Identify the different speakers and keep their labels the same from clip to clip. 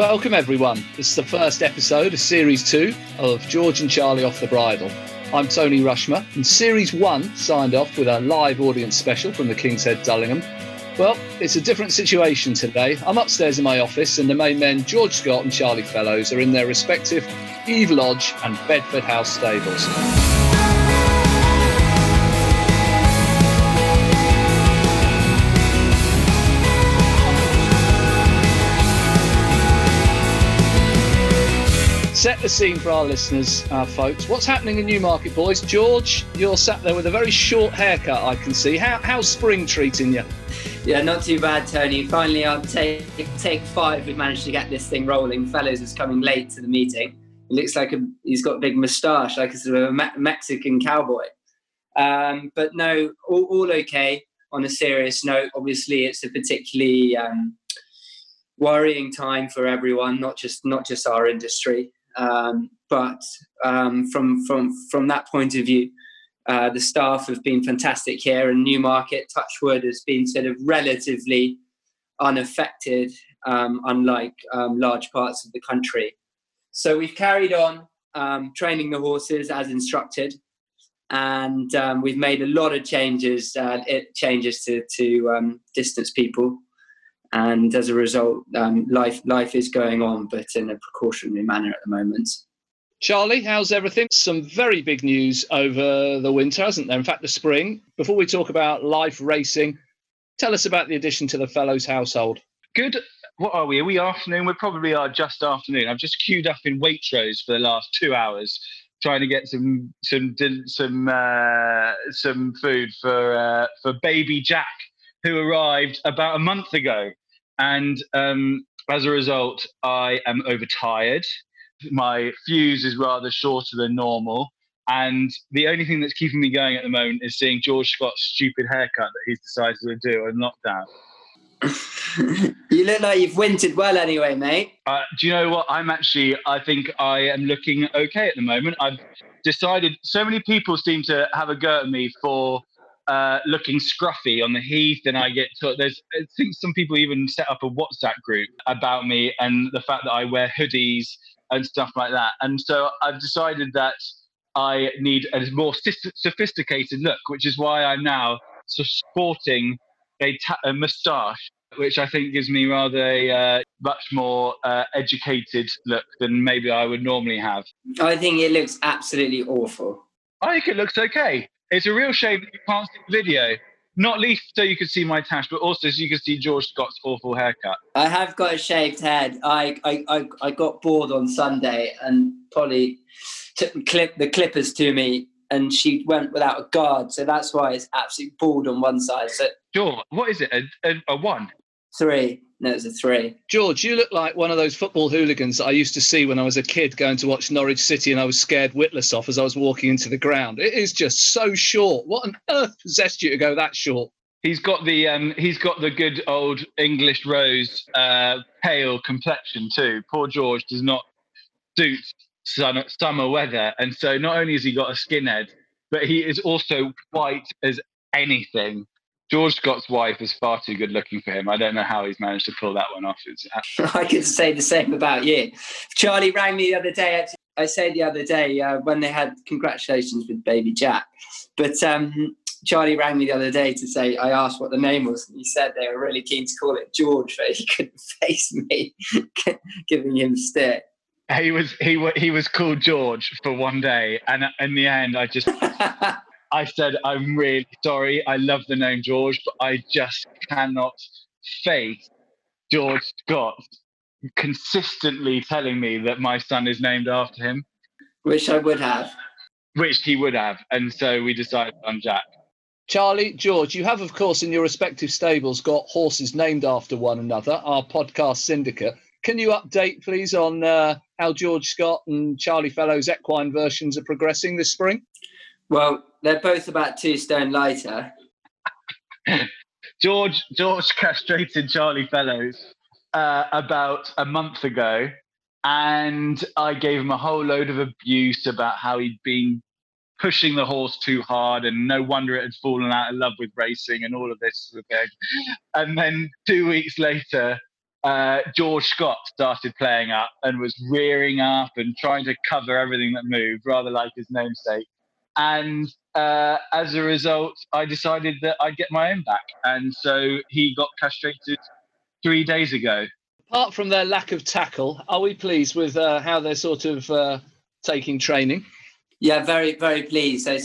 Speaker 1: Welcome, everyone. This is the first episode of Series 2 of George and Charlie Off the Bridle. I'm Tony Rushmer, and Series 1 signed off with a live audience special from the King's Head Dullingham. Well, it's a different situation today. I'm upstairs in my office, and the main men, George Scott and Charlie Fellowes, are in their respective Eve Lodge and Bedford House stables. The scene for our listeners, our folks. What's happening in Newmarket, boys? George, you're sat there with a very short haircut, I can see. How, how's spring treating you?
Speaker 2: Yeah, not too bad, Tony. Finally, on take take five, we managed to get this thing rolling. Fellowes is coming late to the meeting. It looks like a, he's got a big moustache, like a sort of a Me- Mexican cowboy. Um, but no, all, all, okay. On a serious note, obviously, it's a particularly um, worrying time for everyone, not just not just our industry. Um, but um, from from from that point of view, uh, the staff have been fantastic here, and Newmarket Touchwood has been sort of relatively unaffected, um, unlike um, large parts of the country. So we've carried on um, training the horses as instructed, and um, we've made a lot of changes uh, it, changes to to distance people and as a result, um, life life is going on, but in a precautionary manner at the moment.
Speaker 1: Charlie, how's everything? Some very big news over the winter, hasn't there? In fact, the spring. Before we talk about life racing, tell us about the addition to the Fellowes household.
Speaker 3: Good. What are we? Are we afternoon? We probably are just afternoon. I've just queued up in Waitrose for the last two hours, trying to get some some some uh, some food for uh, for baby Jack, who arrived about a month ago. And um, as a result, I am overtired. My fuse is rather shorter than normal. And the only thing that's keeping me going at the moment is seeing George Scott's stupid haircut that he's decided to do on lockdown.
Speaker 2: you look like you've wintered well anyway, mate.
Speaker 3: Uh, do you know what? I'm actually, I think I am looking okay at the moment. I've decided, so many people seem to have a go at me for uh, looking scruffy on the heath, and I get to, there's I think some people even set up a WhatsApp group about me and the fact that I wear hoodies and stuff like that. And so I've decided that I need a more sophisticated look, which is why I'm now sporting a, ta- a moustache, which I think gives me rather a uh, much more uh, educated look than maybe I would normally have.
Speaker 2: I think it looks absolutely awful.
Speaker 3: I think it looks okay. It's a real shame that you can't see the video. Not least so you can see my tash, but also so you can see George Scott's awful haircut.
Speaker 2: I have got a shaved head. I I, I, I got bored on Sunday and Polly took the, clip, the clippers to me and she went without a guard. So that's why it's absolutely bald on one side. So
Speaker 3: Sure. What is it? A, a, a one?
Speaker 2: Three. No, it's a three.
Speaker 1: George, you look like one of those football hooligans that I used to see when I was a kid going to watch Norwich City and I was scared witless off as I was walking into the ground. It is just so short. What on earth possessed you to go that short?
Speaker 3: He's got the um, he's got the good old English rose uh, pale complexion too. Poor George does not suit sun, summer weather, and so not only has he got a skinhead, but he is also white as anything. George Scott's wife is far too good looking for him. I don't know how he's managed to pull that one off.
Speaker 2: I could say the same about you. Charlie rang me the other day. I say the other day uh, when they had congratulations with baby Jack, but um, Charlie rang me the other day to say I asked what the name was, and he said they were really keen to call it George, but he couldn't face me giving him stick.
Speaker 3: He was he was he was called George for one day, and in the end, I just I said, I'm really sorry. I love the name George, but I just cannot face George Scott consistently telling me that my son is named after him.
Speaker 2: Which I would have.
Speaker 3: Which he would have. And so we decided on Jack.
Speaker 1: Charlie, George, you have, of course, in your respective stables got horses named after one another, our podcast syndicate. Can you update, please, on uh, how George Scott and Charlie Fellowes' equine versions are progressing this spring?
Speaker 2: Well, they're both about two stone lighter.
Speaker 3: George George castrated Charlie Fellowes uh, about a month ago, and I gave him a whole load of abuse about how he'd been pushing the horse too hard, and no wonder it had fallen out of love with racing and all of this sort of thing. And then two weeks later, uh, George Scott started playing up and was rearing up and trying to cover everything that moved, rather like his namesake. And uh, as a result, I decided that I'd get my own back. And so he got castrated three days ago.
Speaker 1: Apart from their lack of tackle, are we pleased with uh, how they're sort of uh, taking training?
Speaker 2: Yeah, very, very pleased. So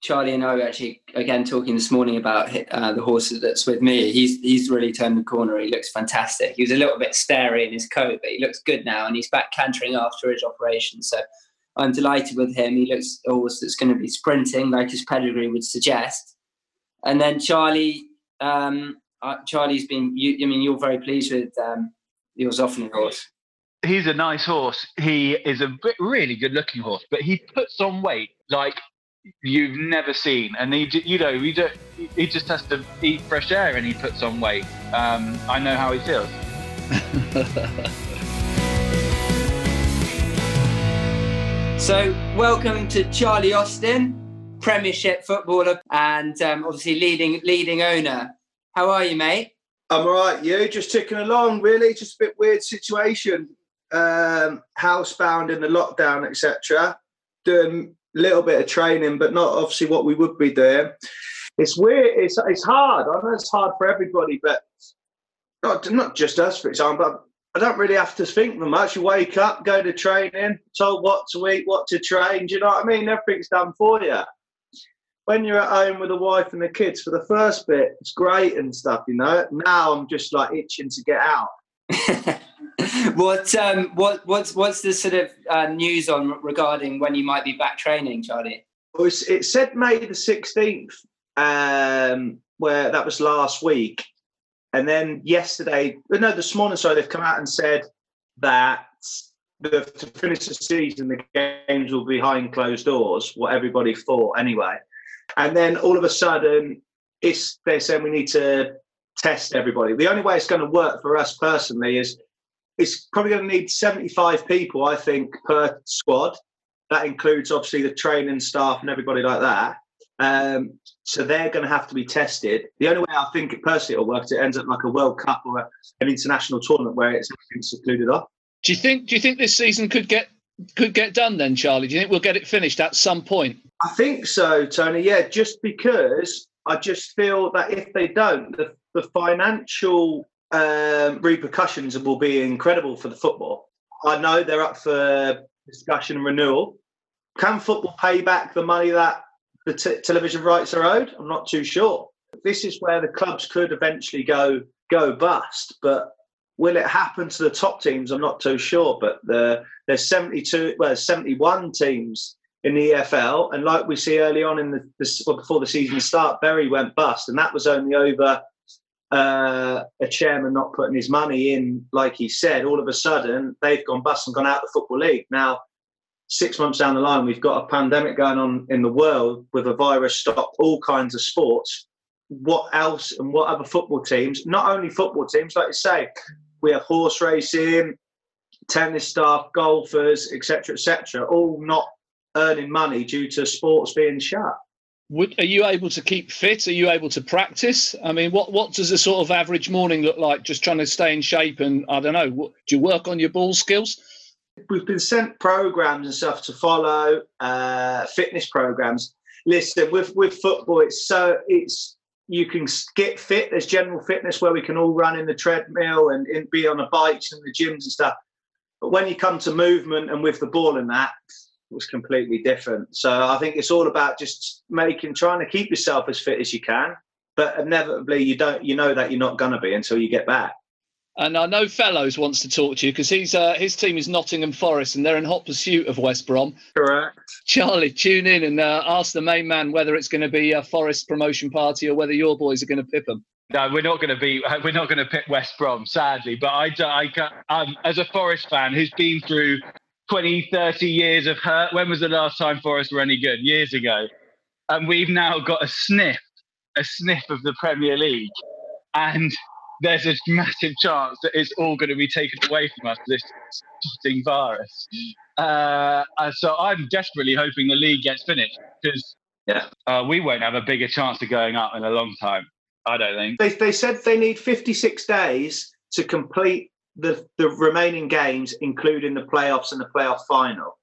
Speaker 2: Charlie and I were actually again talking this morning about uh, the horse that's with me. He's he's really turned the corner. He looks fantastic. He was a little bit starey in his coat, but he looks good now, and he's back cantering after his operation. So I'm delighted with him. He looks a horse that's going to be sprinting, like his pedigree would suggest. And then Charlie, um, uh, Charlie's been. You, I mean, you're very pleased with um, your Zoffany horse.
Speaker 3: He's a nice horse. He is a really good-looking horse, but he puts on weight like you've never seen, and he, you know, he, do, he just has to eat fresh air and he puts on weight. Um, I know how he feels.
Speaker 2: so, welcome to Charlie Austin, Premiership footballer, and um, obviously leading leading owner. How are you, mate?
Speaker 4: I'm all right. You just ticking along, really. Just a bit weird situation. Um, housebound in the lockdown, etc. Doing a little bit of training, but not obviously what we would be doing. It's weird. It's it's hard. I know it's hard for everybody, but not not just us, for example. I don't really have to think much. You wake up, go to training, told what to eat, what to train. Do you know what I mean? Everything's done for you. When you're at home with the wife and the kids for the first bit, it's great and stuff, you know. Now I'm just like itching to get out.
Speaker 2: what um what what's what's the sort of uh, news on regarding when you might be back training, Charlie?
Speaker 4: Well, it said May the sixteenth, um, where that was last week, and then yesterday, no, this morning, sorry, they've come out and said that the, to finish the season, the games will be behind closed doors. What everybody thought, anyway, and then all of a sudden, it's they're saying we need to test everybody. The only way it's going to work for us personally is it's probably going to need 75 people, I think, per squad. That includes obviously the training staff and everybody like that. Um, so they're going to have to be tested. The only way I think personally it personally will work is it ends up like a World Cup or a, an international tournament where it's secluded off.
Speaker 1: Do you think? Do you think this season could get could get done then, Charlie? Do you think we'll get it finished at some point?
Speaker 4: I think so, Tony. Yeah, just because I just feel that if they don't, the, the financial um, repercussions will be incredible for the football. I know they're up for discussion and renewal. Can football pay back the money that the t- television rights are owed? I'm not too sure. This is where the clubs could eventually go go bust, but will it happen to the top teams? I'm not too sure. But the, there's 72, well, 71 teams in the EFL, and like we see early on in the, the well, before the season start, Bury went bust, and that was only over uh, a chairman not putting his money in, like he said, all of a sudden they've gone bust and gone out of the Football League. Now, six months down the line, we've got a pandemic going on in the world with a virus stopped all kinds of sports. What else and what other football teams, not only football teams, like you say, we have horse racing, tennis staff, golfers, etc., etc., all not earning money due to sports being shut.
Speaker 1: Would, are you able to keep fit? Are you able to practice? I mean, what, what does a sort of average morning look like? Just trying to stay in shape, and I don't know. Do you work on your ball skills?
Speaker 4: We've been sent programs and stuff to follow, uh, fitness programs. Listen, with with football, it's so it's you can get fit. There's general fitness where we can all run in the treadmill and, and be on the bikes and the gyms and stuff. But when you come to movement and with the ball and that, it was completely different. So I think it's all about just making, trying to keep yourself as fit as you can, but inevitably you don't, you know that you're not going to be until you get back.
Speaker 1: And I know Fellowes wants to talk to you because he's uh, his team is Nottingham Forest and they're in hot pursuit of West Brom.
Speaker 4: Correct.
Speaker 1: Charlie, tune in and uh, ask the main man whether it's going to be a Forest promotion party or whether your boys are going to pip them.
Speaker 3: No, we're not going to be. We're not going to pick West Brom, sadly. But I, I, um, as a Forest fan who's been through 20, 30 years of hurt. When was the last time Forest were any good? Years ago. And we've now got a sniff, a sniff of the Premier League. And there's a massive chance that it's all going to be taken away from us, this spotting virus. Uh, so I'm desperately hoping the league gets finished because yeah. Uh, we won't have a bigger chance of going up in a long time. I don't think.
Speaker 4: They, they said they need 56 days to complete the, the remaining games, including the playoffs and the playoff final,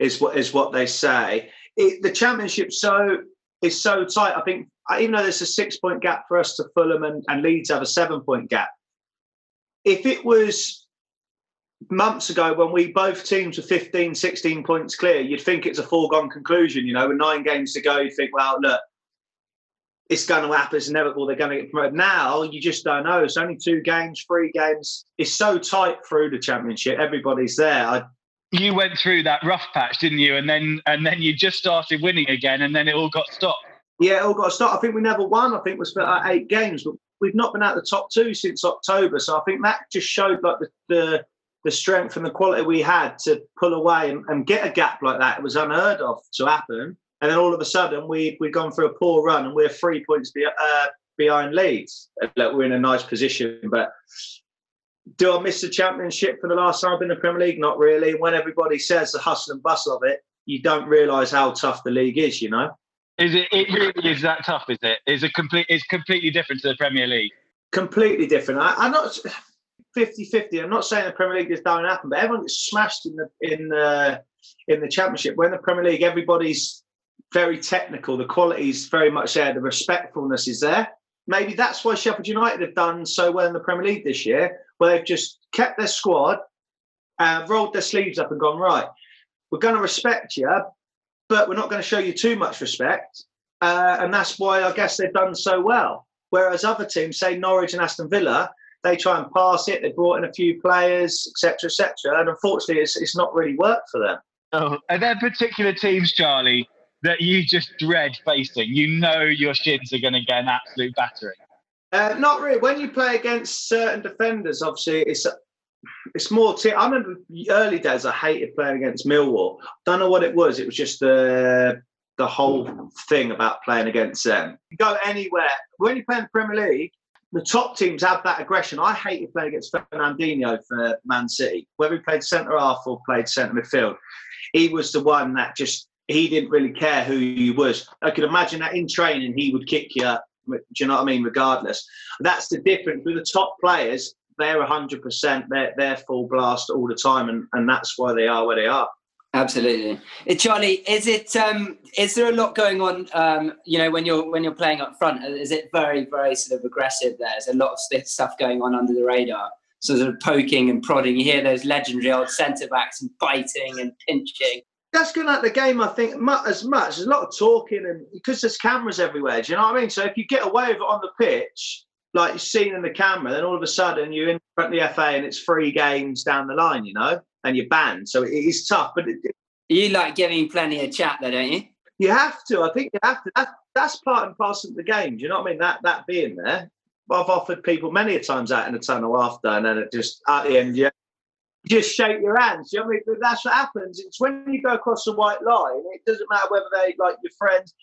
Speaker 4: is what is what they say. It, the championship so is so tight. I think even though there's a six point gap for us to Fulham and, and Leeds have a seven point gap. If it was months ago when we both teams were 15, 16 points clear, you'd think it's a foregone conclusion. You know, with nine games to go, you'd think, well, look, it's going to happen. It's inevitable. They're going to get promoted. Now you just don't know. It's only two games, three games. It's so tight through the championship. Everybody's there. I,
Speaker 3: you went through that rough patch, didn't you? And then and then you just started winning again, and then it all got stopped.
Speaker 4: Yeah, it all got stopped. I think we never won. I think we spent like eight games, but we've not been out the top two since October. So I think that just showed like the the, the strength and the quality we had to pull away and, and get a gap like that. It was unheard of to happen. And then all of a sudden, we we'd gone through a poor run, and we're three points be, uh, behind Leeds. Like we're in a nice position, but do I miss the championship for the last time I've been in the Premier League? Not really. When everybody says the hustle and bustle of it, you don't realise how tough the league is. You know.
Speaker 3: Is it? It really is that tough, is it? Is it complete? It's completely different to the Premier League.
Speaker 4: Completely different. I, I'm not 50-50. I'm not saying the Premier League is down and happen, but everyone gets smashed in the in the in the Championship. When the Premier League, everybody's very technical. The quality is very much there. The respectfulness is there. Maybe that's why Sheffield United have done so well in the Premier League this year, where they've just kept their squad, uh, rolled their sleeves up, and gone right. We're going to respect you, but we're not going to show you too much respect, uh, and that's why I guess they've done so well. Whereas other teams, say Norwich and Aston Villa, they try and pass it. They brought in a few players, etc., etc., and unfortunately, it's, it's not really worked for them.
Speaker 3: Oh, are there particular teams, Charlie, that you just dread facing? You know your shins are going to get an absolute battering.
Speaker 4: Uh, not really. When you play against certain defenders, obviously it's it's more. T- I remember early days. I hated playing against Millwall. Don't know what it was. It was just the the whole thing about playing against them. You go anywhere when you play in the Premier League. The top teams have that aggression. I hated playing against Fernandinho for Man City, whether he played centre half or played centre midfield. He was the one that just he didn't really care who you was. I could imagine that in training he would kick you. Do you know what I mean? Regardless, that's the difference with the top players. They're 100%. They're they're full blast all the time, and, and that's why they are where they are.
Speaker 2: Absolutely, uh, Charlie. Is it? Um, is there a lot going on? Um, you know, when you're when you're playing up front, is it very very sort of aggressive? There's a lot of stuff going on under the radar, so sort of poking and prodding. You hear those legendary old centre backs and biting and pinching
Speaker 4: that's good at the game. I think as much. There's a lot of talking, and because there's cameras everywhere. Do you know what I mean? So if you get away with it on the pitch, like you're seen in the camera, then all of a sudden you're in front of the FA and it's three games down the line, you know, and you're banned. So it is tough. But it,
Speaker 2: you like giving plenty of chat, there, don't you?
Speaker 4: You have to. I think you have to. That, that's part and parcel of the game. Do you know what I mean? That that being there. I've offered people many a times out in the tunnel after, and then it just at the end, yeah, just shake your hands. You know I mean? But that's what happens. It's when you go across the white line, it doesn't matter whether they like your friends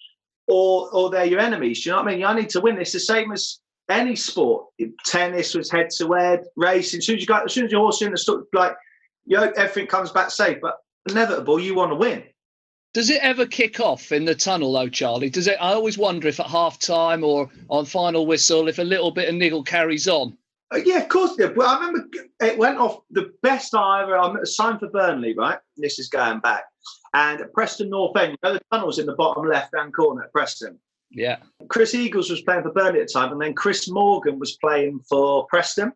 Speaker 4: or or they're your enemies. You know what I mean? I need to win. It's the same as any sport. Tennis was head to head, racing. As soon as you got, as soon as your horse in the stuff, like you know, everything comes back safe. But inevitable, you want to win.
Speaker 1: Does it ever kick off in the tunnel though, Charlie? Does it? I always wonder if at half time or on final whistle, if a little bit of niggle carries on.
Speaker 4: Uh, yeah, of course it did. Well, I remember it went off the best I ever. I signed for Burnley, right? This is going back. And at Preston North End, you know, the tunnel's in the bottom left hand corner at Preston.
Speaker 1: Yeah.
Speaker 4: Chris Eagles was playing for Burnley at the time, and then Chris Morgan was playing for Preston.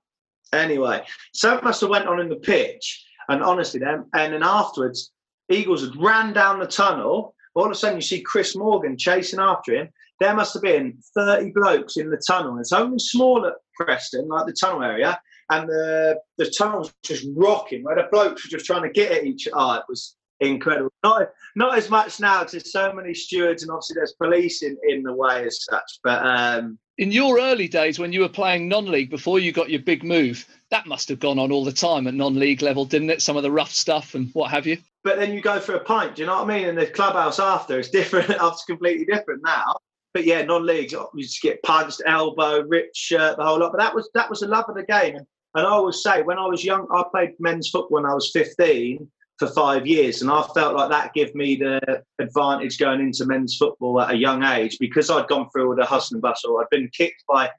Speaker 4: Anyway, so it must have went on in the pitch, and honestly, then and then afterwards, Eagles had ran down the tunnel. All of a sudden, you see Chris Morgan chasing after him. There must have been 30 blokes in the tunnel. It's only small at Preston, like the tunnel area, and the the tunnel was just rocking. Where the blokes were just trying to get at each other. Oh, it was incredible. Not not as much now because there's so many stewards and obviously there's police in, in the way as such. But um,
Speaker 1: in your early days when you were playing non-league before you got your big move, that must have gone on all the time at non-league level, didn't it? Some of the rough stuff and what have you.
Speaker 4: But then you go for a pint. Do you know what I mean? And the clubhouse after is different. It's completely different now but yeah, non-league, you oh, just get punched, elbow, ripped shirt, the whole lot. But that was that was the love of the game. And, I always say, when I was young, I played men's football when I was 15 for five years, and I felt like that gave me the advantage going into men's football at a young age because I'd gone through all the hustle and bustle. I'd been kicked by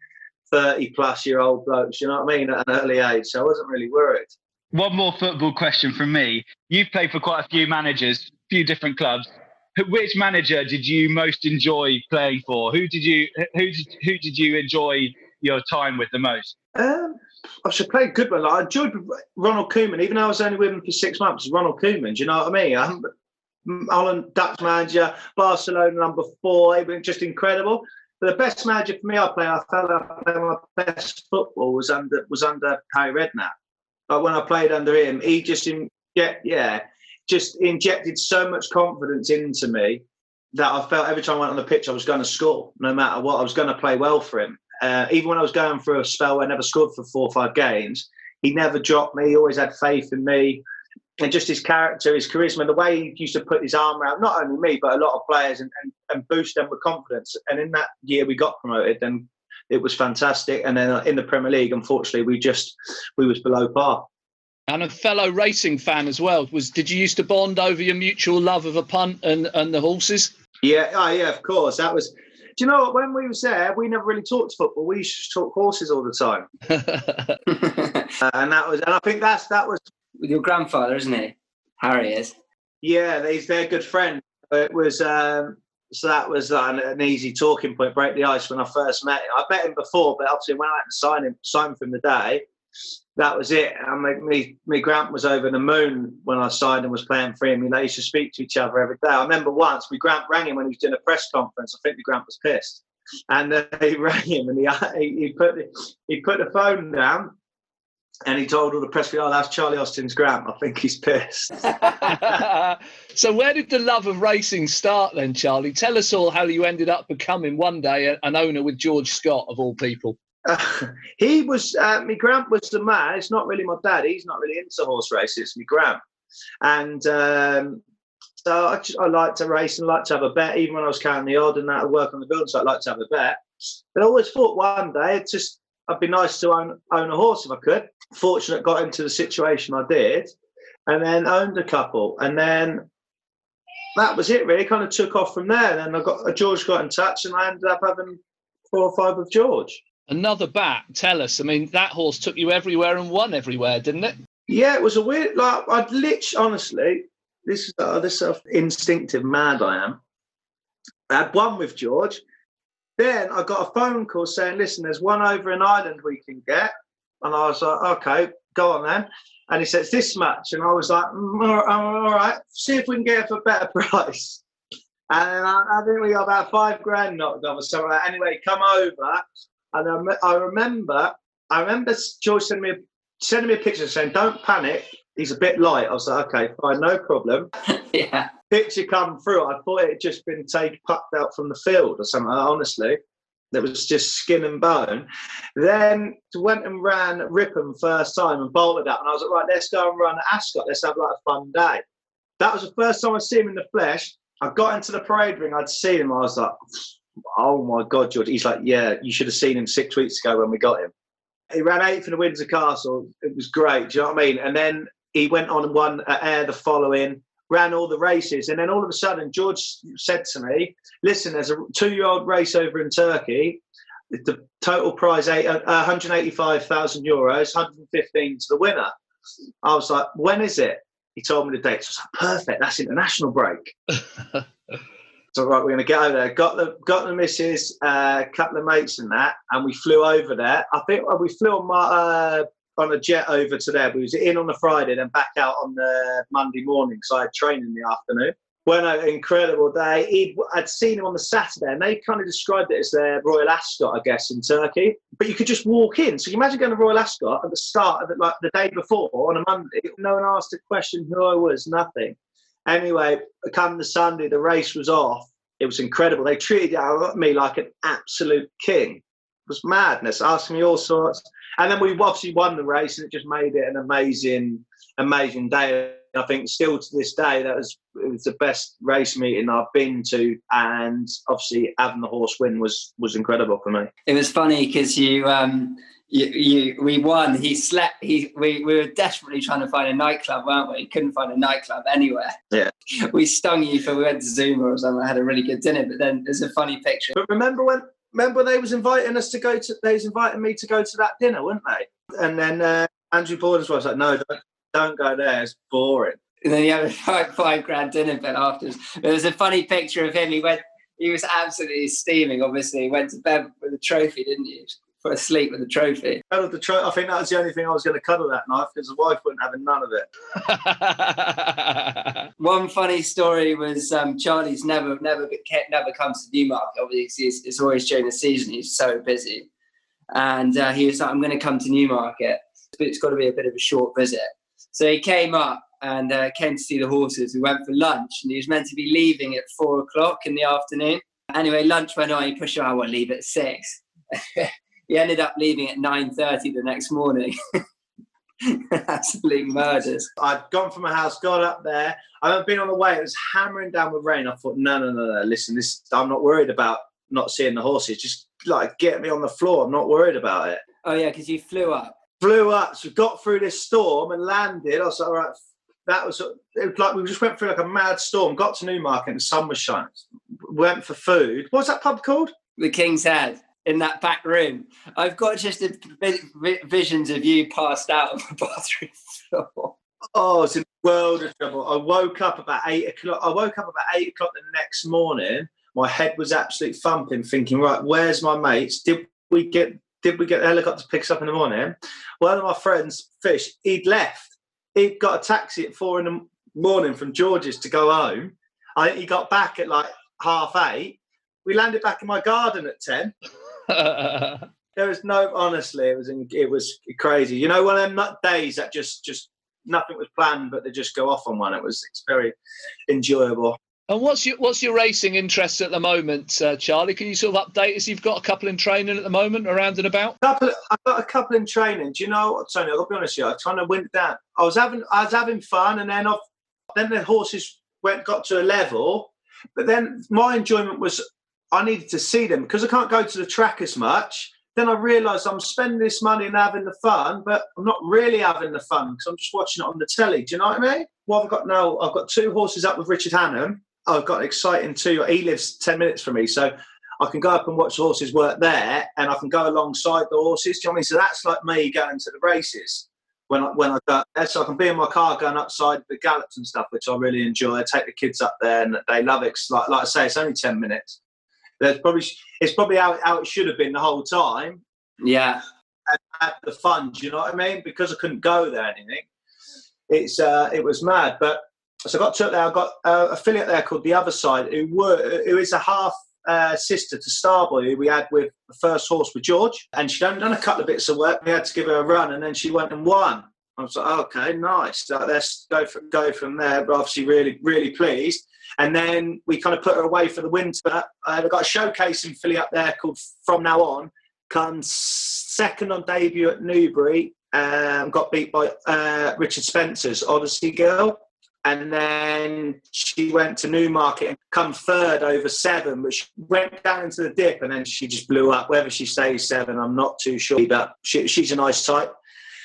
Speaker 4: 30 plus year old blokes, you know what I mean, at an early age. So I wasn't really worried.
Speaker 3: One more football question from me. You've played for quite a few managers, a few different clubs. Which manager did you most enjoy playing for? Who did you who did, who did you enjoy your time with the most?
Speaker 4: Um, I should play good one. I enjoyed Ronald Koeman, even though I was only with him for six months. Ronald Koeman, do you know what I mean? I'm, Holland Dutch manager, Barcelona number four, just incredible. But the best manager for me, I play, I felt I played my best football was under was under Harry Redknapp. But when I played under him, he just get yeah, just injected so much confidence into me that I felt every time I went on the pitch I was going to score, no matter what. I was going to play well for him. Uh, even when I was going through a spell where I never scored for four or five games, he never dropped me. He always had faith in me. And just his character, his charisma, the way he used to put his arm around not only me, but a lot of players and, and, and boost them with confidence. And in that year we got promoted, and it was fantastic. And then in the Premier League, unfortunately, we just we was below par.
Speaker 1: And a fellow racing fan as well. Was did you used to bond over your mutual love of a punt and, and the horses?
Speaker 4: Yeah, oh yeah, of course. That was do you know what? When we was there, we never really talked football. We used to talk horses all the time, uh, and that was, and I think that's that was
Speaker 2: with your grandfather, isn't he? Harry is.
Speaker 4: Yeah, he's their good friend. It was um, so that was an, an, easy talking point, break the ice when I first met him. I met him before, but obviously when I had to sign him, sign him from the day, that was it. And my, me, me Grant was over the moon when I signed and was playing for him. You know, used to speak to each other every day. I remember once me Grant rang him when he was doing a press conference. I think me Grant was pissed, and uh, he rang him and he he put he put the phone down. And he told all the press, "Oh, that's Charlie Austin's Grant. I think he's pissed."
Speaker 1: so, where did the love of racing start then, Charlie? Tell us all how you ended up becoming one day an owner with George Scott, of all people.
Speaker 4: Uh, he was, uh, my grand was the man. It's not really my dad. He's not really into horse races. It's my grand. And um, so I, just, I like to race and like to have a bet. Even when I was counting the odd and that, I work on the building, so I like to have a bet. But I always thought one day it's just I'd be nice to own, own a horse if I could. Fortunate got into the situation I did, and then owned a couple, and then that was it. Really, kind of took off from there. And then I got George got in touch, and I ended up having four or five with George.
Speaker 1: Another Batt. Tell us. I mean, that horse took you everywhere and won everywhere, didn't it?
Speaker 4: Yeah, it was a weird. Like I'd literally, honestly, this uh, this sort of instinctive mad I am. I had one with George. Then I got a phone call saying, "Listen, there's one over in Ireland we can get," and I was like, "Okay, go on then." And he "It's this much," and I was like, mm, "All right, see if we can get it for a better price." And I, I think we got about five grand knocked off or something. Anyway, come over and I, I remember, I remember George sending me a, sending me a picture saying, "Don't panic. He's a bit light." I was like, "Okay, fine, no problem."
Speaker 2: yeah.
Speaker 4: Picture come through. I thought it had just been taken, plucked out from the field or something. Honestly, that was just skin and bone. Then went and ran Ripon first time and bolted up, and I was like, "Right, let's go and run Ascot. Let's have like a fun day." That was the first time I see him in the flesh. I got into the parade ring. I'd seen him. I was like, oh my God, George. He's like, yeah, you should have seen him six weeks ago when we got him. He ran eighth in the Windsor Castle. It was great. Do you know what I mean? And then he went on and won at Ayr the following, ran all the races. And then all of a sudden, George said to me, listen, there's a two year old race over in Turkey. The total prize, uh, 185,000 euros, 115 to the winner. I was like, when is it? He told me the date. So I was like, perfect. That's international break. So right, we're going to get over there. Got the got the missus, a uh, couple of mates and that, and we flew over there. I think we flew on my uh, on a jet over to there. We was in on the Friday, then back out on the Monday morning. So I had training in the afternoon. Went an incredible day. He'd, I'd seen him on the Saturday, and they kind of described it as their Royal Ascot, I guess, in Turkey. But you could just walk in. So you imagine going to Royal Ascot at the start of it, like the day before on a Monday. No one asked a question who I was, nothing. Anyway, come the Sunday, the race was off. It was incredible. They treated me like an absolute king. It was madness, asking me all sorts. And then we obviously won the race, and it just made it an amazing, amazing day. I think still to this day, that was it was the best race meeting I've been to, and obviously having the horse win was was incredible for me.
Speaker 2: It was funny because you um, you, you, we won. He slept. He, we, we were desperately trying to find a nightclub, weren't we? Couldn't find a nightclub anywhere.
Speaker 4: Yeah.
Speaker 2: We stung you for we went to Zuma or something. I had a really good dinner, but then there's a funny picture.
Speaker 4: But remember when remember they was inviting us to go to. They was inviting me to go to that dinner, weren't they? And then uh, Andrew Borden was like, "No, don't, don't go there. It's boring."
Speaker 2: And then he had a five, five grand dinner bill afterwards. There was a funny picture of him. He went, he was absolutely steaming. Obviously, he went to bed with a trophy, didn't he? For asleep with the trophy.
Speaker 4: Cuddled the tro- I think that was the only thing I was going to cuddle that night because the wife wasn't having none of it.
Speaker 2: One funny story was um, Charlie's never, never, never comes to Newmarket. Obviously, it's, it's always during the season. He's so busy, and uh, he was like, "I'm going to come to Newmarket, but it's got to be a bit of a short visit." So he came up and uh, came to see the horses. We went for lunch, and he was meant to be leaving at four o'clock in the afternoon. Anyway, lunch went on. He pushed, "I will leave at 6. he ended up leaving at nine thirty the next morning. Absolute murders.
Speaker 4: I'd gone from my house, got up there. I haven't been on the way. It was hammering down with rain. I thought, no, no, no, no. Listen, this. I'm not worried about not seeing the horses. Just like get me on the floor. I'm not worried about it.
Speaker 2: Oh yeah, because you flew up.
Speaker 4: Flew up. So got through this storm and landed. I was like, all right. That was, it was like we just went through like a mad storm. Got to Newmarket and the sun was shining. Went for food. What's that pub called?
Speaker 2: The King's Head in that back room. I've got just visions of you passed out on the bathroom floor.
Speaker 4: Oh, it's a world of trouble. I woke up about eight o'clock. I woke up about eight o'clock the next morning. My head was absolutely thumping, thinking, right, where's my mates? Did we get did we get the helicopter to pick us up in the morning? One of my friends, Fish, he'd left. He'd got a taxi at four in the morning from George's to go home. I he got back at like half eight. We landed back in my garden at ten. there was no honestly it was it was crazy. You know one of them days that just just nothing was planned but they just go off on one. It was it's very enjoyable.
Speaker 1: And what's your what's your racing interest at the moment uh, charlie? Can you sort of update us? You've got a couple in training at the moment around and about?
Speaker 4: Couple, i've got a couple in training. Do you know what tony? I'll be honest with you i kind of went down. I was having i was having fun and then off then the horses went got to a level but then my enjoyment was I needed to see them because I can't go to the track as much. Then I realised I'm spending this money and having the fun, but I'm not really having the fun because I'm just watching it on the telly. Do you know what I mean? Well, I've got now, I've got two horses up with Richard Hannon. I've got an exciting two. He lives 10 minutes from me. So I can go up and watch horses work there and I can go alongside the horses. Do you know what I mean? So that's like me going to the races when I, when I go there. So I can be in my car going outside the gallops and stuff, which I really enjoy. I take the kids up there and they love it. Like, like I say, it's only 10 minutes. That's probably it's probably how, how it should have been the whole time.
Speaker 2: Yeah,
Speaker 4: at the fun. Do you know what I mean? Because I couldn't go there anything. It's uh, it was mad. But so I got took there. I got uh, affiliate there called the Other Side, who were who is a half uh, sister to Starboy, who we had with the first horse with George, and she'd only done a couple of bits of work. We had to give her a run, and then she went and won. I was like, okay, nice. So let's go go from there. But obviously, really, really pleased. And then we kind of put her away for the winter. Uh, we've got a showcase in Philly up there called From Now On. Comes second on debut at Newbury. Um, got beat by uh, Richard Spencer's Odyssey Girl. And then she went to Newmarket and come third over seven, she went down into the dip and then she just blew up. Whether she stays seven, I'm not too sure, but she, she's a nice type.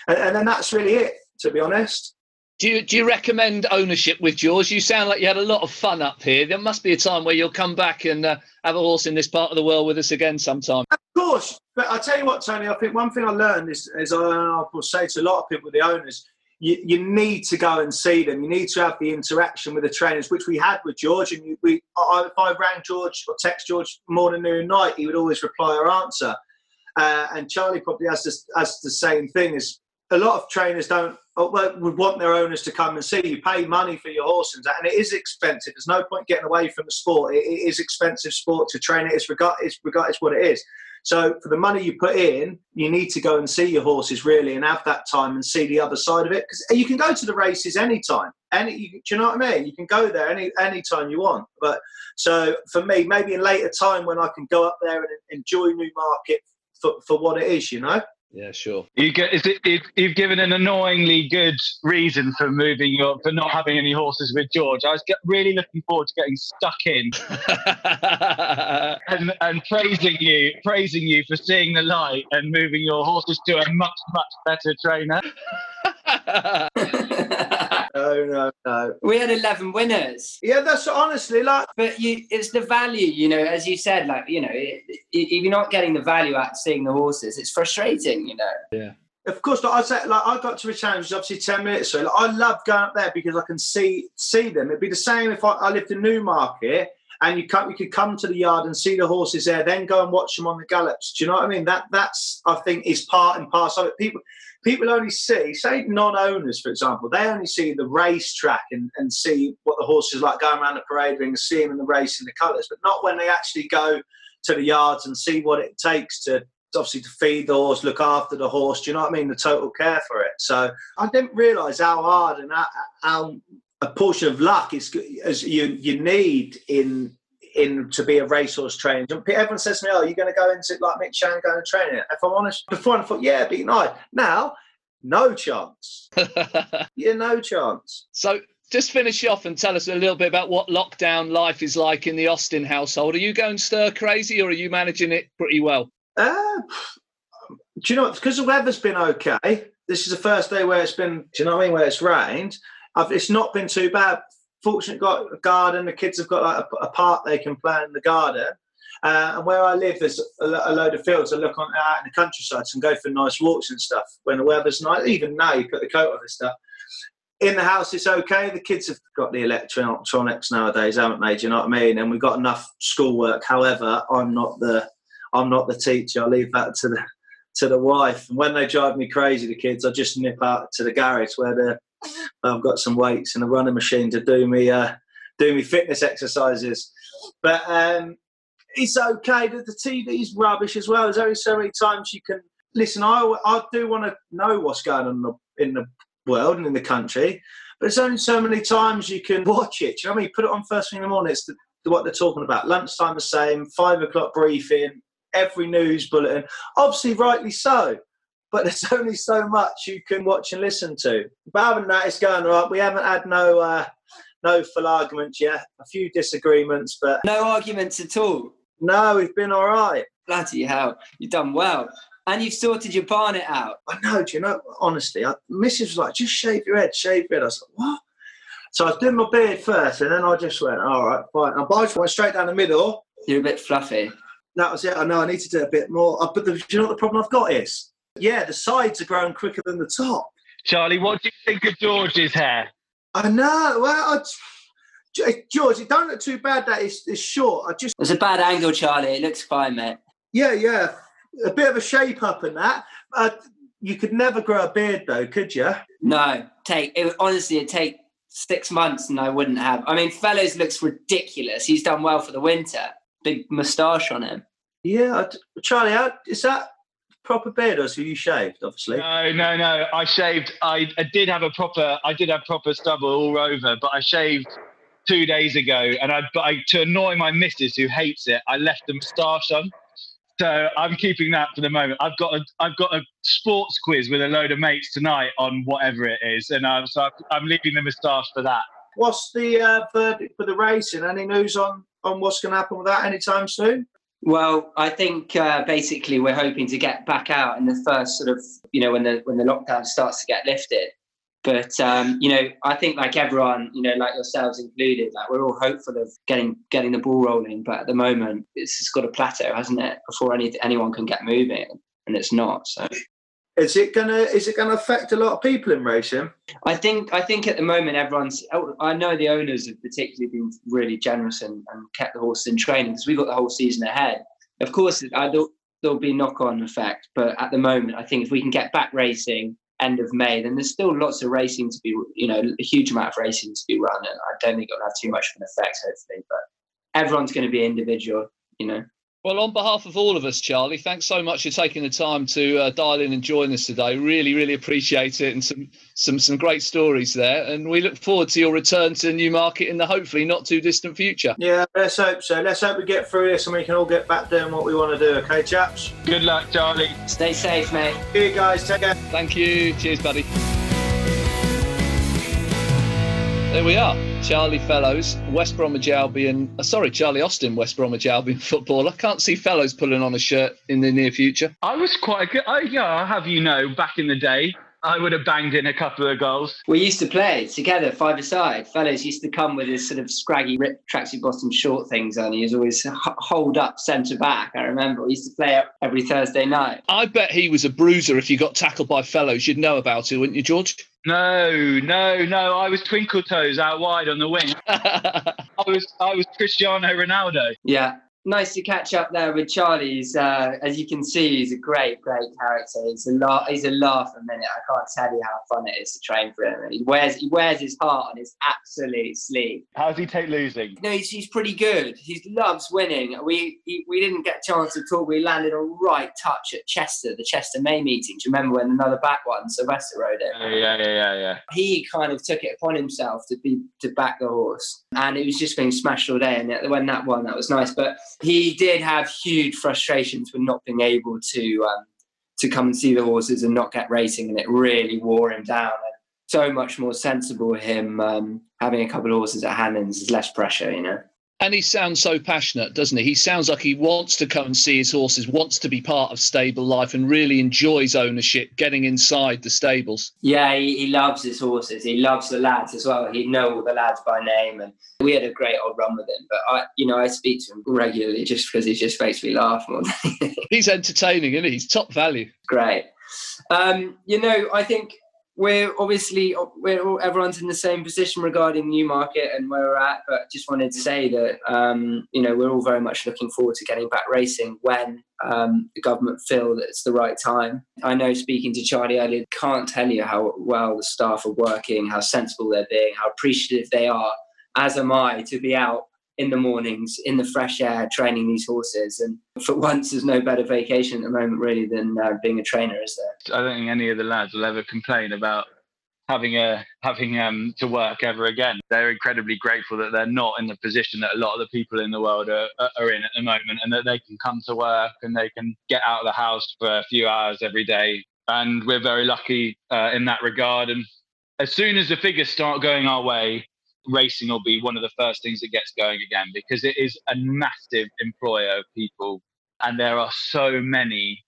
Speaker 4: And, and then that's really it, to be honest.
Speaker 1: Do you, do you recommend ownership with George? You sound like you had a lot of fun up here. There must be a time where you'll come back and uh, have a horse in this part of the world with us again sometime.
Speaker 4: Of course. But I tell you what, Tony, I think one thing I learned is, is I, I will say to a lot of people, the owners, you, you need to go and see them. You need to have the interaction with the trainers, which we had with George. And we, I, if I rang George or text George morning, noon, night, he would always reply or answer. Uh, and Charlie probably has, this, has the same thing. Is a lot of trainers don't uh, would want their owners to come and see you. Pay money for your horse and that, and it is expensive. There's no point getting away from the sport. it, it is expensive sport to train it. It's regard it's regard it's what it is. So for the money you put in, you need to go and see your horses really and have that time and see the other side of it. Because you can go to the races anytime. Any, you, do you know what I mean? You can go there any any time you want. But so for me, maybe in later time when I can go up there and enjoy Newmarket for, for what it is, you know.
Speaker 1: Yeah, sure.
Speaker 3: You get is it, it, you've given an annoyingly good reason for moving your for not having any horses with George. I was get, really looking forward to getting stuck in and, and praising you, praising you for seeing the light and moving your horses to a much much better trainer.
Speaker 4: No, no, no.
Speaker 2: We had eleven winners.
Speaker 4: Yeah, that's honestly like.
Speaker 2: But you, it's the value, you know, as you said, like you know, it, it, if you're not getting the value out of seeing the horses, it's frustrating, you know.
Speaker 1: Yeah.
Speaker 4: Of course, like I say, like I got to a challenge, obviously ten minutes. So like, I love going up there because I can see see them. It'd be the same if I, I lived in Newmarket and you come, you could come to the yard and see the horses there, then go and watch them on the gallops. Do you know what I mean? That that's I think is part and parcel of it. People people only see, say non-owners, for example, they only see the racetrack and, and see what the horses like going around the parade ring and see them in the race in the colours, but not when they actually go to the yards and see what it takes to obviously to feed the horse, look after the horse. Do you know what I mean? The total care for it. So I didn't realise how hard and how, how a portion of luck is as you you need in in to be a racehorse trainer. Everyone says to me, "Oh, you're going to go into like Mick Channon going and train it." If I'm honest, before I thought, "Yeah, be nice." Now, no chance. yeah, no chance.
Speaker 1: So just finish off and tell us a little bit about what lockdown life is like in the Austin household. Are you going stir crazy or are you managing it pretty well?
Speaker 4: Uh, do you know because the weather's been okay? This is the first day where it's been. Do you know what I mean? Where it's rained. I've, it's not been too bad. Fortunately, got a garden. The kids have got like a, a park they can play in the garden. Uh, and where I live, there's a, a, load of fields. I look on out in the countryside and go for nice walks and stuff when the weather's nice. Even now, you put the coat on and stuff. In the house, it's okay. The kids have got the electronics nowadays, haven't they? Do you know what I mean? And we've got enough schoolwork. However, I'm not the I'm not the teacher. I leave that to the to the wife. And when they drive me crazy, the kids, I just nip out to the garage where the I've got some weights and a running machine to do me uh, do me fitness exercises. But um, it's okay. The, the TV's rubbish as well. There's only so many times you can listen. I, I do want to know what's going on in the, in the world and in the country, but there's only so many times you can watch it. Do you know what I mean? Put it on first thing in the morning. It's the, what they're talking about. Lunchtime the same. Five o'clock briefing. Every news bulletin. Obviously, rightly so but there's only so much you can watch and listen to. But other than that, it's going right. We haven't had no uh, no full arguments yet. A few disagreements, but
Speaker 2: no arguments at all.
Speaker 4: No, we've been all right.
Speaker 2: Bloody hell, you've done well. And you've sorted your barnet out.
Speaker 4: I know, do you know, honestly, I, Mrs. was like, just shave your head, shave your head. I was like, what? So I was doing my beard first, and then I just went, all right, fine. And I went straight down the middle.
Speaker 2: You're a bit fluffy.
Speaker 4: That was it. I know I need to do a bit more. But the, do you know what the problem I've got is? Yeah, the sides are growing quicker than the top.
Speaker 3: Charlie, what do you think of George's hair?
Speaker 4: I know. Well, I, George, it don't look too bad that it's, it's short. I just.
Speaker 2: It's a bad angle, Charlie. It looks fine, mate.
Speaker 4: Yeah, yeah. A bit of a shape up in that. Uh, you could never grow a beard, though, could you?
Speaker 2: No. Take it. Honestly, it take six months, and I wouldn't have. I mean, Fellowes looks ridiculous. He's done well for the winter. Big moustache on him.
Speaker 4: Yeah, Charlie, is that proper beard, or so you shaved? Obviously.
Speaker 3: No, no, no. I shaved. I, I did have a proper. I did have proper stubble all over, but I shaved two days ago, and I, but I to annoy my missus who hates it, I left the moustache on. So I'm keeping that for the moment. I've got a I've got a sports quiz with a load of mates tonight on whatever it is, and um, so I'm leaving the moustache for that.
Speaker 4: What's the uh, verdict for the racing? Any news on on what's going to happen with that anytime soon?
Speaker 2: Well, I think uh, basically we're hoping to get back out in the first sort of, you know, when the when the lockdown starts to get lifted. But um, you know, I think like everyone, you know, like yourselves included, like we're all hopeful of getting getting the ball rolling. But at the moment, it's just got a plateau, hasn't it? Before any anyone can get moving, and it's not. So
Speaker 4: is it gonna is it gonna affect a lot of people in racing?
Speaker 2: I think I think at the moment everyone's. Oh, I know the owners have particularly been really generous and, and kept the horses in training because we've got the whole season ahead. Of course, there'll, there'll be knock on effect, but at the moment, I think if we can get back racing end of May, then there's still lots of racing to be, you know, a huge amount of racing to be run, and I don't think it'll have too much of an effect, hopefully. But everyone's going to be individual, you know.
Speaker 1: Well, on behalf of all of us, Charlie, thanks so much for taking the time to uh, dial in and join us today. Really, really appreciate it, and some some some great stories there. And we look forward to your return to Newmarket in the hopefully not too distant future.
Speaker 4: Yeah, let's hope so. Let's hope we get through this and we can all get back doing what we want to do. Okay, chaps.
Speaker 3: Good luck, Charlie.
Speaker 2: Stay safe, mate.
Speaker 4: See you guys. Take care.
Speaker 1: Thank you. Cheers, buddy. There we are. Charlie Fellowes, West Bromwich Albion. Uh, sorry, Charlie Austin, West Bromwich Albion footballer. Can't see Fellowes pulling on a shirt in the near future.
Speaker 3: I was quite good. I, yeah, I'll have you know, back in the day, I would have banged in a couple of goals.
Speaker 2: We used to play together, five aside. Fellowes used to come with his sort of scraggy ripped tracksuit bottom short things on. He was always hold up centre back. I remember we used to play every Thursday night.
Speaker 1: I bet he was a bruiser if you got tackled by fellows. You'd know about it, wouldn't you, George?
Speaker 3: No, no, no. I was twinkle toes out wide on the wing. I was I was Cristiano Ronaldo.
Speaker 2: Yeah, nice to catch up there with Charlie. He's, uh, as you can see, he's a great, great character. He's a laugh. He's a laugh a minute. I can't tell you how fun it is to train for him. He wears he wears his heart on his absolute sleeve.
Speaker 3: How does he take losing?
Speaker 2: No, he's, he's pretty good. He loves winning. We he, we didn't get a chance to talk. We landed a right touch at Chester, the Chester May meeting. Do you remember when Another Batt won, Sylvester rode it?
Speaker 3: Uh, yeah, yeah, yeah, yeah.
Speaker 2: He kind of took it upon himself to be to back the horse, and it was just being smashed all day. And when that won, that was nice. But he did have huge frustrations with not being able to um, to come and see the horses and not get racing, and it really wore him down. And so much more sensible him um, having a couple of horses at Hannons. There's less pressure, you know.
Speaker 1: And he sounds so passionate, doesn't he? He sounds like he wants to come and see his horses, wants to be part of stable life, and really enjoys ownership, getting inside the stables.
Speaker 2: Yeah, he, he loves his horses. He loves the lads as well. He'd know all the lads by name, and we had a great old run with him. But I, you know, I speak to him regularly just because he just makes me laugh more.
Speaker 1: He's entertaining, isn't he? He's top value.
Speaker 2: Great. Um, you know, I think we're obviously we're all, everyone's in the same position regarding Newmarket and where we're at. But just wanted to say that um, you know we're all very much looking forward to getting back racing when um, the government feel that it's the right time. I know speaking to Charlie earlier, can't tell you how well the staff are working, how sensible they're being, how appreciative they are. As am I to be out in the mornings in the fresh air training these horses. And for once there's no better vacation at the moment really than uh, being a trainer is there?
Speaker 3: I don't think any of the lads will ever complain about having a having um to work ever again. They're incredibly grateful that they're not in the position that a lot of the people in the world are, are in at the moment and that they can come to work and they can get out of the house for a few hours every day. And we're very lucky uh, in that regard. And as soon as the figures start going our way racing will be one of the first things that gets going again because it is a massive employer of people and there are so many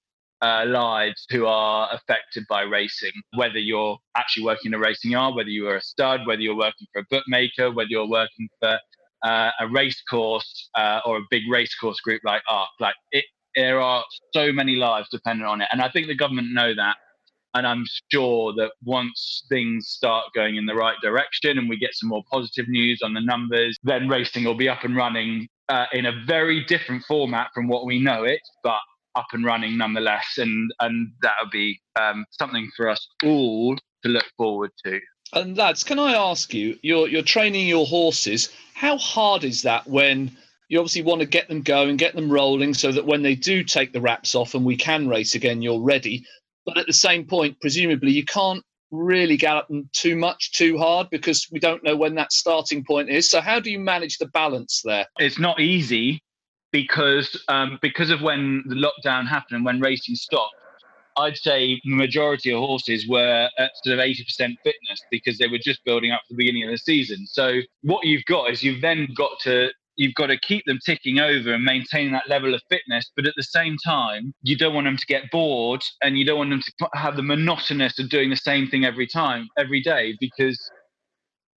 Speaker 3: uh, lives who are affected by racing whether you're actually working in a racing yard whether you are a stud whether you're working for a bookmaker whether you're working for uh, a race course uh, or a big race course group like ARC. Like it there are so many lives dependent on it and i think the government know that and I'm sure that once things start going in the right direction and we get some more positive news on the numbers, then racing will be up and running uh, in a very different format from what we know it, but up and running nonetheless. And and that'll be um, something for us all to look forward to.
Speaker 1: And lads, can I ask you? You're you're training your horses. How hard is that when you obviously want to get them going, get them rolling, so that when they do take the wraps off and we can race again, you're ready. But at the same point, presumably, you can't really gallop them too much too hard because we don't know when that starting point is. So how do you manage the balance there?
Speaker 3: It's not easy because um, because of when the lockdown happened and when racing stopped. I'd say the majority of horses were at sort of 80% fitness because they were just building up to the beginning of the season. So what you've got is you've then got to you've got to keep them ticking over and maintaining that level of fitness. But at the same time, you don't want them to get bored and you don't want them to have the monotonous of doing the same thing every time, every day. Because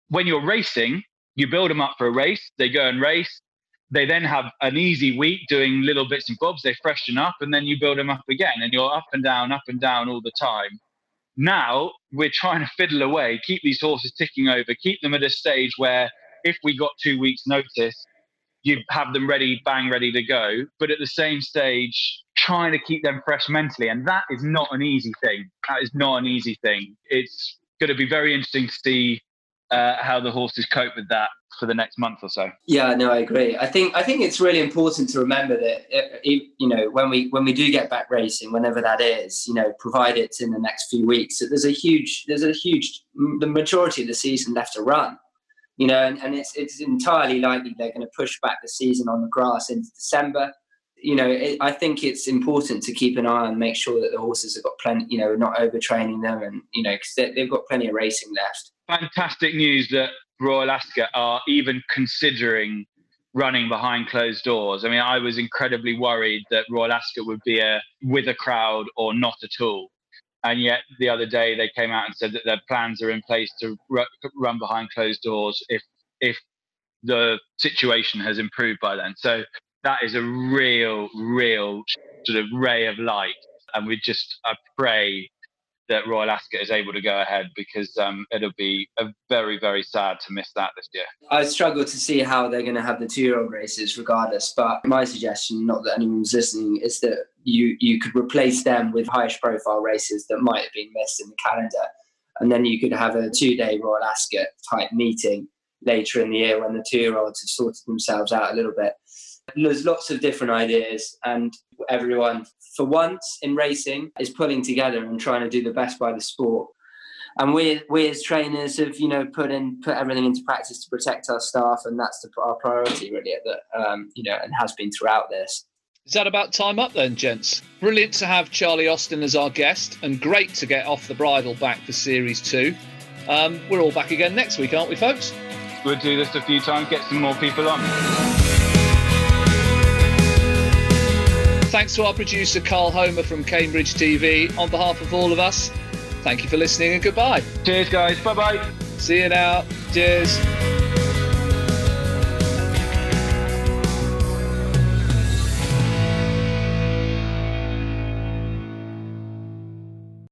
Speaker 3: when you're racing, you build them up for a race, they go and race. They then have an easy week doing little bits and bobs, they freshen up, and then you build them up again. And you're up and down, up and down all the time. Now we're trying to fiddle away, keep these horses ticking over, keep them at a stage where if we got two weeks' notice, you have them ready, bang, ready to go. But at the same stage, trying to keep them fresh mentally. And that is not an easy thing. That is not an easy thing. It's going to be very interesting to see uh, how the horses cope with that for the next month or so.
Speaker 2: Yeah, no, I agree. I think I think it's really important to remember that uh, you know when we when we do get back racing, whenever that is, you know, provide it's in the next few weeks, that there's a huge there's a huge the majority of the season left to run you know, and, and it's it's entirely likely they're going to push back the season on the grass into December. You know, it, I think it's important to keep an eye on, make sure that the horses have got plenty, you know, not overtraining them, and you know, because they, they've got plenty of racing left.
Speaker 3: Fantastic news that Royal Ascot are even considering running behind closed doors. I mean, I was incredibly worried that Royal Ascot would be a with a crowd or not at all. And yet the other day they came out and said that their plans are in place to run behind closed doors if if the situation has improved by then. So that is a real, real sort of ray of light. And we just I pray that Royal Ascot is able to go ahead because um, it'll be very, very sad to miss that this year.
Speaker 2: I struggle to see how they're going to have the two-year-old races regardless. But my suggestion, not that anyone's listening, is that you you could replace them with highest profile races that might have been missed in the calendar, and then you could have a two-day Royal Ascot type meeting later in the year when the two-year-olds have sorted themselves out a little bit. There's lots of different ideas, and everyone, for once in racing, is pulling together and trying to do the best by the sport. And we, we as trainers have, you know, put in put everything into practice to protect our staff, and that's the, our priority really, at the, um, you know, and has been throughout this.
Speaker 1: Is that about time up then, gents? Brilliant to have Charlie Austin as our guest, and great to get off the bridle back for Series Two. Um, we're all back again next week, aren't we, folks?
Speaker 3: We'll do this a few times, get some more people on.
Speaker 1: Thanks to our producer Carl Homer from Cambridge TV. On behalf of all of us, thank you for listening and goodbye.
Speaker 3: Cheers, guys. Bye bye.
Speaker 1: See you now. Cheers.